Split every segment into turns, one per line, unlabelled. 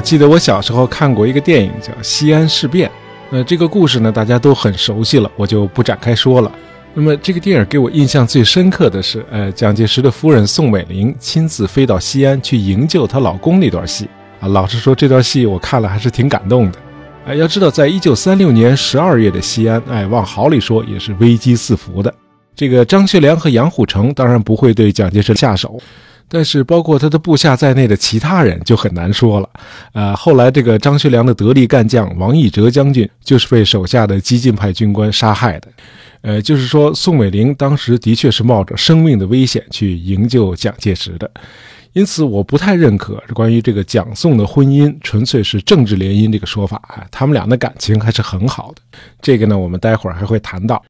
我记得我小时候看过一个电影叫《西安事变》，呃，这个故事呢大家都很熟悉了，我就不展开说了。那么这个电影给我印象最深刻的是，呃，蒋介石的夫人宋美龄亲自飞到西安去营救她老公那段戏啊。老实说，这段戏我看了还是挺感动的。哎，要知道，在一九三六年十二月的西安，哎，往好里说也是危机四伏的。这个张学良和杨虎城当然不会对蒋介石下手。但是，包括他的部下在内的其他人就很难说了。呃，后来这个张学良的得力干将王义哲将军就是被手下的激进派军官杀害的。呃，就是说，宋美龄当时的确是冒着生命的危险去营救蒋介石的。因此，我不太认可关于这个蒋宋的婚姻纯粹是政治联姻这个说法啊。他们俩的感情还是很好的。这个呢，我们待会儿还会谈到。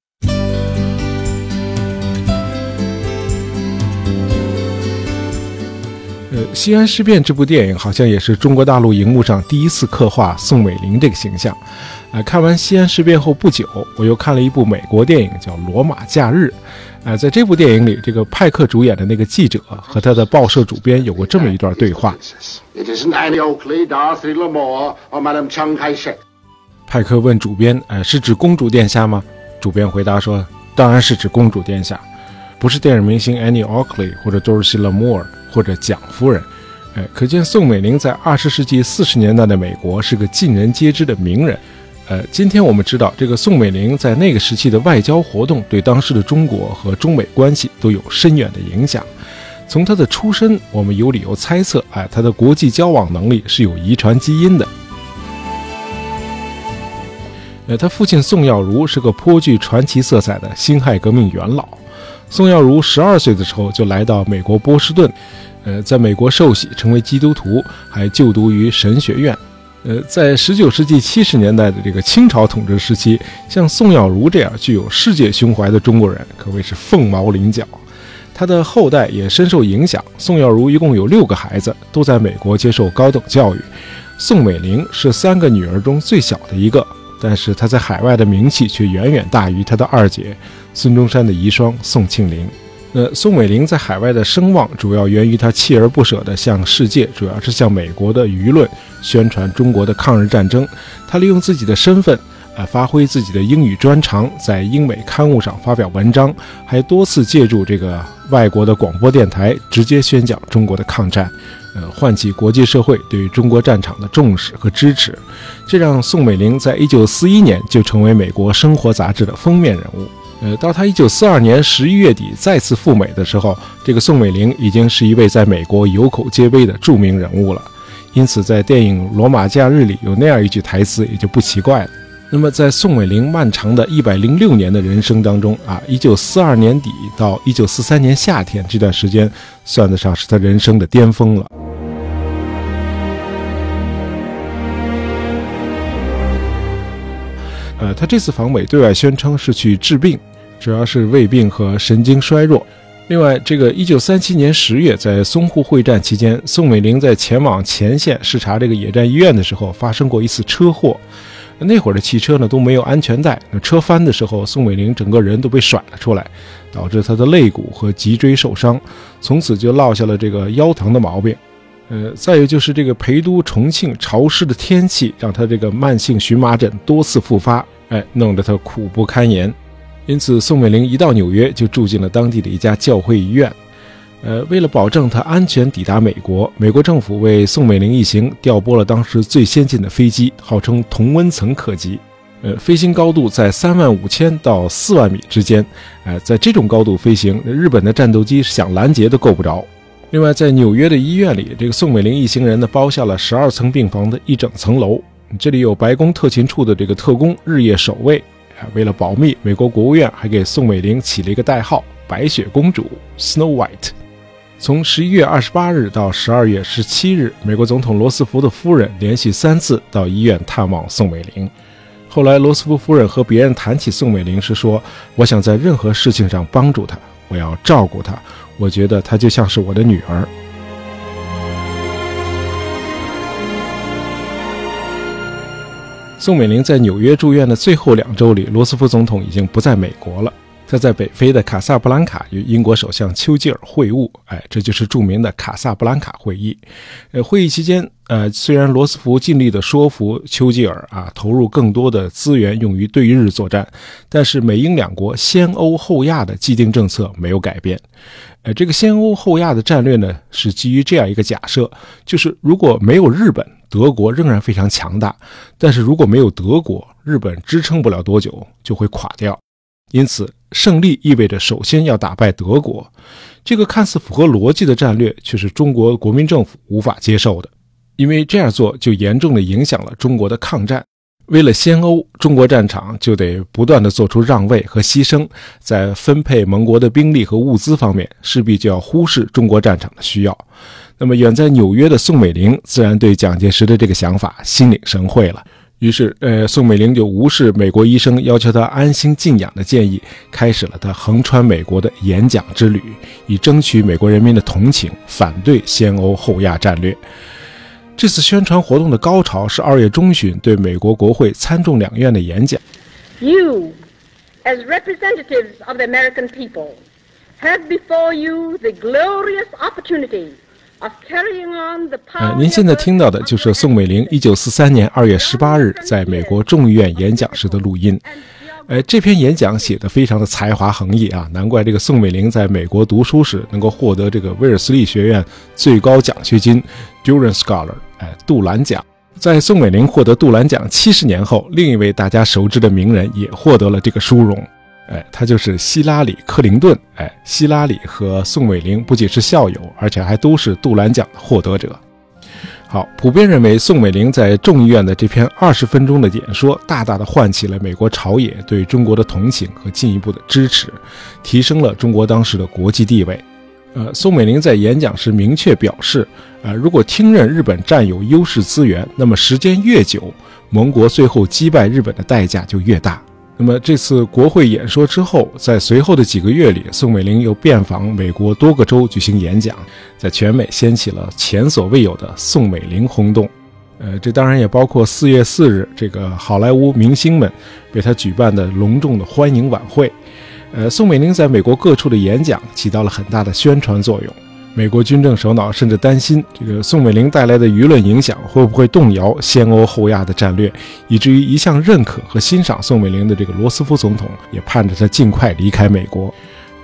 呃，《西安事变》这部电影好像也是中国大陆荧幕上第一次刻画宋美龄这个形象。呃，看完《西安事变》后不久，我又看了一部美国电影，叫《罗马假日》。呃，在这部电影里，这个派克主演的那个记者和他的报社主编有过这么一段对话。派克问主编：“呃，是指公主殿下吗？”主编回答说：“当然是指公主殿下，不是电影明星 Annie Oakley 或者 Dorothy Lamour。”或者蒋夫人，哎，可见宋美龄在二十世纪四十年代的美国是个尽人皆知的名人。呃，今天我们知道，这个宋美龄在那个时期的外交活动，对当时的中国和中美关系都有深远的影响。从她的出身，我们有理由猜测，哎，她的国际交往能力是有遗传基因的。呃，她父亲宋耀如是个颇具传奇色彩的辛亥革命元老。宋耀如十二岁的时候就来到美国波士顿，呃，在美国受洗成为基督徒，还就读于神学院。呃，在十九世纪七十年代的这个清朝统治时期，像宋耀如这样具有世界胸怀的中国人可谓是凤毛麟角。他的后代也深受影响。宋耀如一共有六个孩子，都在美国接受高等教育。宋美龄是三个女儿中最小的一个，但是她在海外的名气却远远大于她的二姐。孙中山的遗孀宋庆龄，那宋美龄在海外的声望主要源于她锲而不舍地向世界，主要是向美国的舆论宣传中国的抗日战争。她利用自己的身份，呃，发挥自己的英语专长，在英美刊物上发表文章，还多次借助这个外国的广播电台直接宣讲中国的抗战，呃，唤起国际社会对于中国战场的重视和支持。这让宋美龄在一九四一年就成为美国生活杂志的封面人物。呃，到他一九四二年十一月底再次赴美的时候，这个宋美龄已经是一位在美国有口皆碑的著名人物了。因此，在电影《罗马假日》里有那样一句台词也就不奇怪了。那么，在宋美龄漫长的一百零六年的人生当中啊，一九四二年底到一九四三年夏天这段时间，算得上是她人生的巅峰了。呃，他这次访美对外宣称是去治病。主要是胃病和神经衰弱。另外，这个一九三七年十月，在淞沪会战期间，宋美龄在前往前线视察这个野战医院的时候，发生过一次车祸。那会儿的汽车呢都没有安全带，那车翻的时候，宋美龄整个人都被甩了出来，导致她的肋骨和脊椎受伤，从此就落下了这个腰疼的毛病。呃，再有就是这个陪都重庆潮湿的天气，让她这个慢性荨麻疹多次复发，哎，弄得她苦不堪言。因此，宋美龄一到纽约就住进了当地的一家教会医院。呃，为了保证她安全抵达美国，美国政府为宋美龄一行调拨了当时最先进的飞机，号称同温层客机。呃，飞行高度在三万五千到四万米之间。呃，在这种高度飞行，日本的战斗机想拦截都够不着。另外，在纽约的医院里，这个宋美龄一行人呢包下了十二层病房的一整层楼，这里有白宫特勤处的这个特工日夜守卫。为了保密，美国国务院还给宋美龄起了一个代号“白雪公主 ”（Snow White）。从十一月二十八日到十二月十七日，美国总统罗斯福的夫人连续三次到医院探望宋美龄。后来，罗斯福夫人和别人谈起宋美龄时说：“我想在任何事情上帮助她，我要照顾她，我觉得她就像是我的女儿。”宋美龄在纽约住院的最后两周里，罗斯福总统已经不在美国了。他在北非的卡萨布兰卡与英国首相丘吉尔会晤，哎，这就是著名的卡萨布兰卡会议。呃，会议期间，呃，虽然罗斯福尽力的说服丘吉尔啊，投入更多的资源用于对日作战，但是美英两国先欧后亚的既定政策没有改变。呃，这个先欧后亚的战略呢，是基于这样一个假设，就是如果没有日本，德国仍然非常强大；但是如果没有德国，日本支撑不了多久就会垮掉。因此，胜利意味着首先要打败德国。这个看似符合逻辑的战略，却是中国国民政府无法接受的，因为这样做就严重的影响了中国的抗战。为了先欧，中国战场就得不断的做出让位和牺牲，在分配盟国的兵力和物资方面，势必就要忽视中国战场的需要。那么远在纽约的宋美龄自然对蒋介石的这个想法心领神会了，于是，呃，宋美龄就无视美国医生要求她安心静养的建议，开始了她横穿美国的演讲之旅，以争取美国人民的同情，反对先欧后亚战略。这次宣传活动的高潮是二月中旬对美国国会参众两院的演讲。
You, as representatives of the American people, have before you the glorious opportunity of carrying on the power.
呃，您现在听到的就是宋美龄1943年2月18日在美国众议院演讲时的录音。呃，这篇演讲写的非常的才华横溢啊，难怪这个宋美龄在美国读书时能够获得这个威尔斯利学院最高奖学金 Durant Scholar。哎，杜兰奖，在宋美龄获得杜兰奖七十年后，另一位大家熟知的名人也获得了这个殊荣。哎，他就是希拉里·克林顿。哎，希拉里和宋美龄不仅是校友，而且还都是杜兰奖的获得者。好，普遍认为宋美龄在众议院的这篇二十分钟的演说，大大的唤起了美国朝野对中国的同情和进一步的支持，提升了中国当时的国际地位。呃，宋美龄在演讲时明确表示，呃，如果听任日本占有优势资源，那么时间越久，盟国最后击败日本的代价就越大。那么这次国会演说之后，在随后的几个月里，宋美龄又遍访美国多个州举行演讲，在全美掀起了前所未有的宋美龄轰动。呃，这当然也包括四月四日这个好莱坞明星们为她举办的隆重的欢迎晚会。呃，宋美龄在美国各处的演讲起到了很大的宣传作用。美国军政首脑甚至担心，这个宋美龄带来的舆论影响会不会动摇先欧后亚的战略，以至于一向认可和欣赏宋美龄的这个罗斯福总统也盼着她尽快离开美国。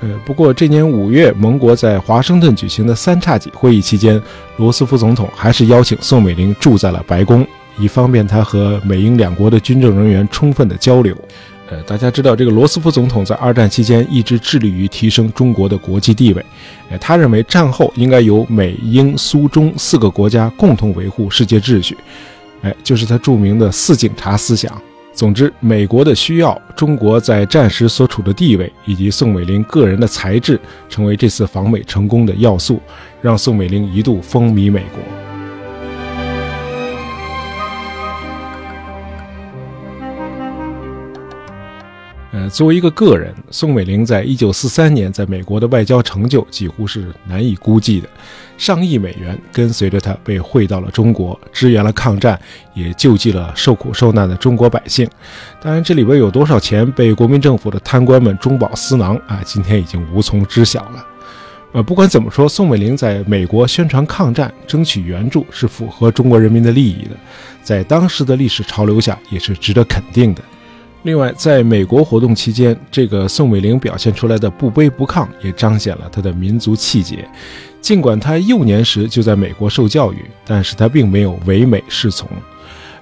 呃，不过这年五月，盟国在华盛顿举行的三叉戟会议期间，罗斯福总统还是邀请宋美龄住在了白宫，以方便他和美英两国的军政人员充分的交流。呃，大家知道，这个罗斯福总统在二战期间一直致力于提升中国的国际地位。呃，他认为战后应该由美、英、苏、中四个国家共同维护世界秩序。哎，就是他著名的“四警察”思想。总之，美国的需要，中国在战时所处的地位，以及宋美龄个人的才智，成为这次访美成功的要素，让宋美龄一度风靡美国。作为一个个人，宋美龄在一九四三年在美国的外交成就几乎是难以估计的。上亿美元跟随着她被汇到了中国，支援了抗战，也救济了受苦受难的中国百姓。当然，这里边有多少钱被国民政府的贪官们中饱私囊啊，今天已经无从知晓了。呃，不管怎么说，宋美龄在美国宣传抗战、争取援助是符合中国人民的利益的，在当时的历史潮流下也是值得肯定的。另外，在美国活动期间，这个宋美龄表现出来的不卑不亢，也彰显了她的民族气节。尽管她幼年时就在美国受教育，但是她并没有唯美是从。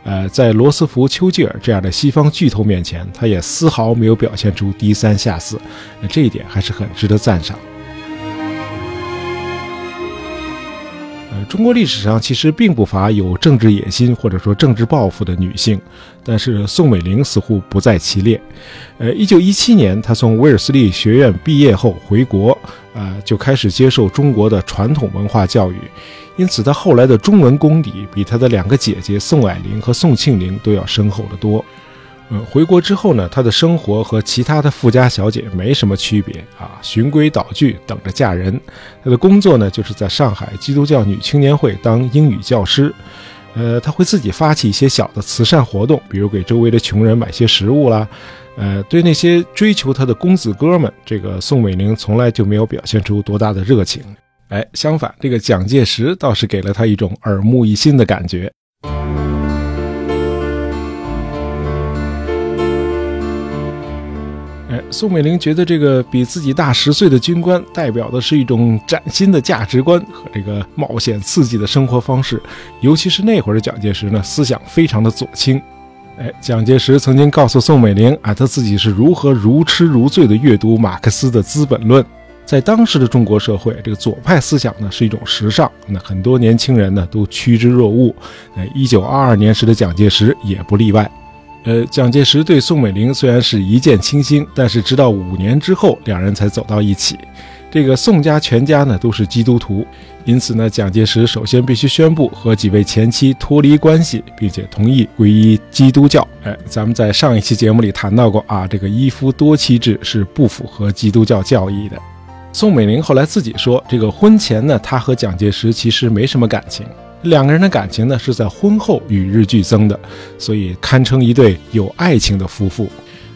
呃，在罗斯福、丘吉尔这样的西方巨头面前，她也丝毫没有表现出低三下四。这一点还是很值得赞赏。中国历史上其实并不乏有政治野心或者说政治抱负的女性，但是宋美龄似乎不在其列。呃，一九一七年，她从威尔斯利学院毕业后回国，呃，就开始接受中国的传统文化教育，因此她后来的中文功底比她的两个姐姐宋霭龄和宋庆龄都要深厚得多。嗯，回国之后呢，她的生活和其他的富家小姐没什么区别啊，循规蹈矩，等着嫁人。她的工作呢，就是在上海基督教女青年会当英语教师。呃，他会自己发起一些小的慈善活动，比如给周围的穷人买些食物啦。呃，对那些追求他的公子哥们，这个宋美龄从来就没有表现出多大的热情。哎，相反，这个蒋介石倒是给了他一种耳目一新的感觉。宋美龄觉得这个比自己大十岁的军官代表的是一种崭新的价值观和这个冒险刺激的生活方式，尤其是那会儿的蒋介石呢，思想非常的左倾。哎，蒋介石曾经告诉宋美龄啊，他自己是如何如痴如醉的阅读马克思的《资本论》。在当时的中国社会，这个左派思想呢是一种时尚，那很多年轻人呢都趋之若鹜。哎，一九二二年时的蒋介石也不例外。呃，蒋介石对宋美龄虽然是一见倾心，但是直到五年之后，两人才走到一起。这个宋家全家呢都是基督徒，因此呢，蒋介石首先必须宣布和几位前妻脱离关系，并且同意皈依基督教。哎，咱们在上一期节目里谈到过啊，这个一夫多妻制是不符合基督教教义的。宋美龄后来自己说，这个婚前呢，她和蒋介石其实没什么感情。两个人的感情呢，是在婚后与日俱增的，所以堪称一对有爱情的夫妇。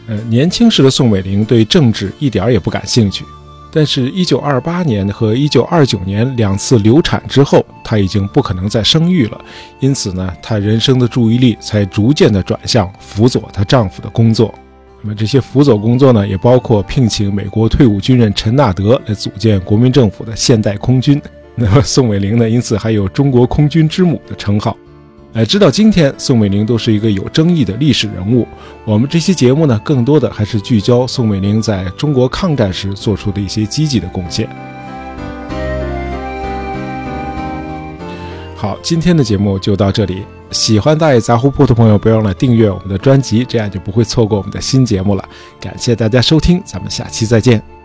呃，年轻时的宋美龄对政治一点也不感兴趣，但是1928年和1929年两次流产之后，她已经不可能再生育了，因此呢，她人生的注意力才逐渐的转向辅佐她丈夫的工作。那么这些辅佐工作呢，也包括聘请美国退伍军人陈纳德来组建国民政府的现代空军。那 么宋美龄呢，因此还有“中国空军之母”的称号。哎，直到今天，宋美龄都是一个有争议的历史人物。我们这期节目呢，更多的还是聚焦宋美龄在中国抗战时做出的一些积极的贡献。好，今天的节目就到这里。喜欢大爷杂货铺的朋友，不要忘了订阅我们的专辑，这样就不会错过我们的新节目了。感谢大家收听，咱们下期再见。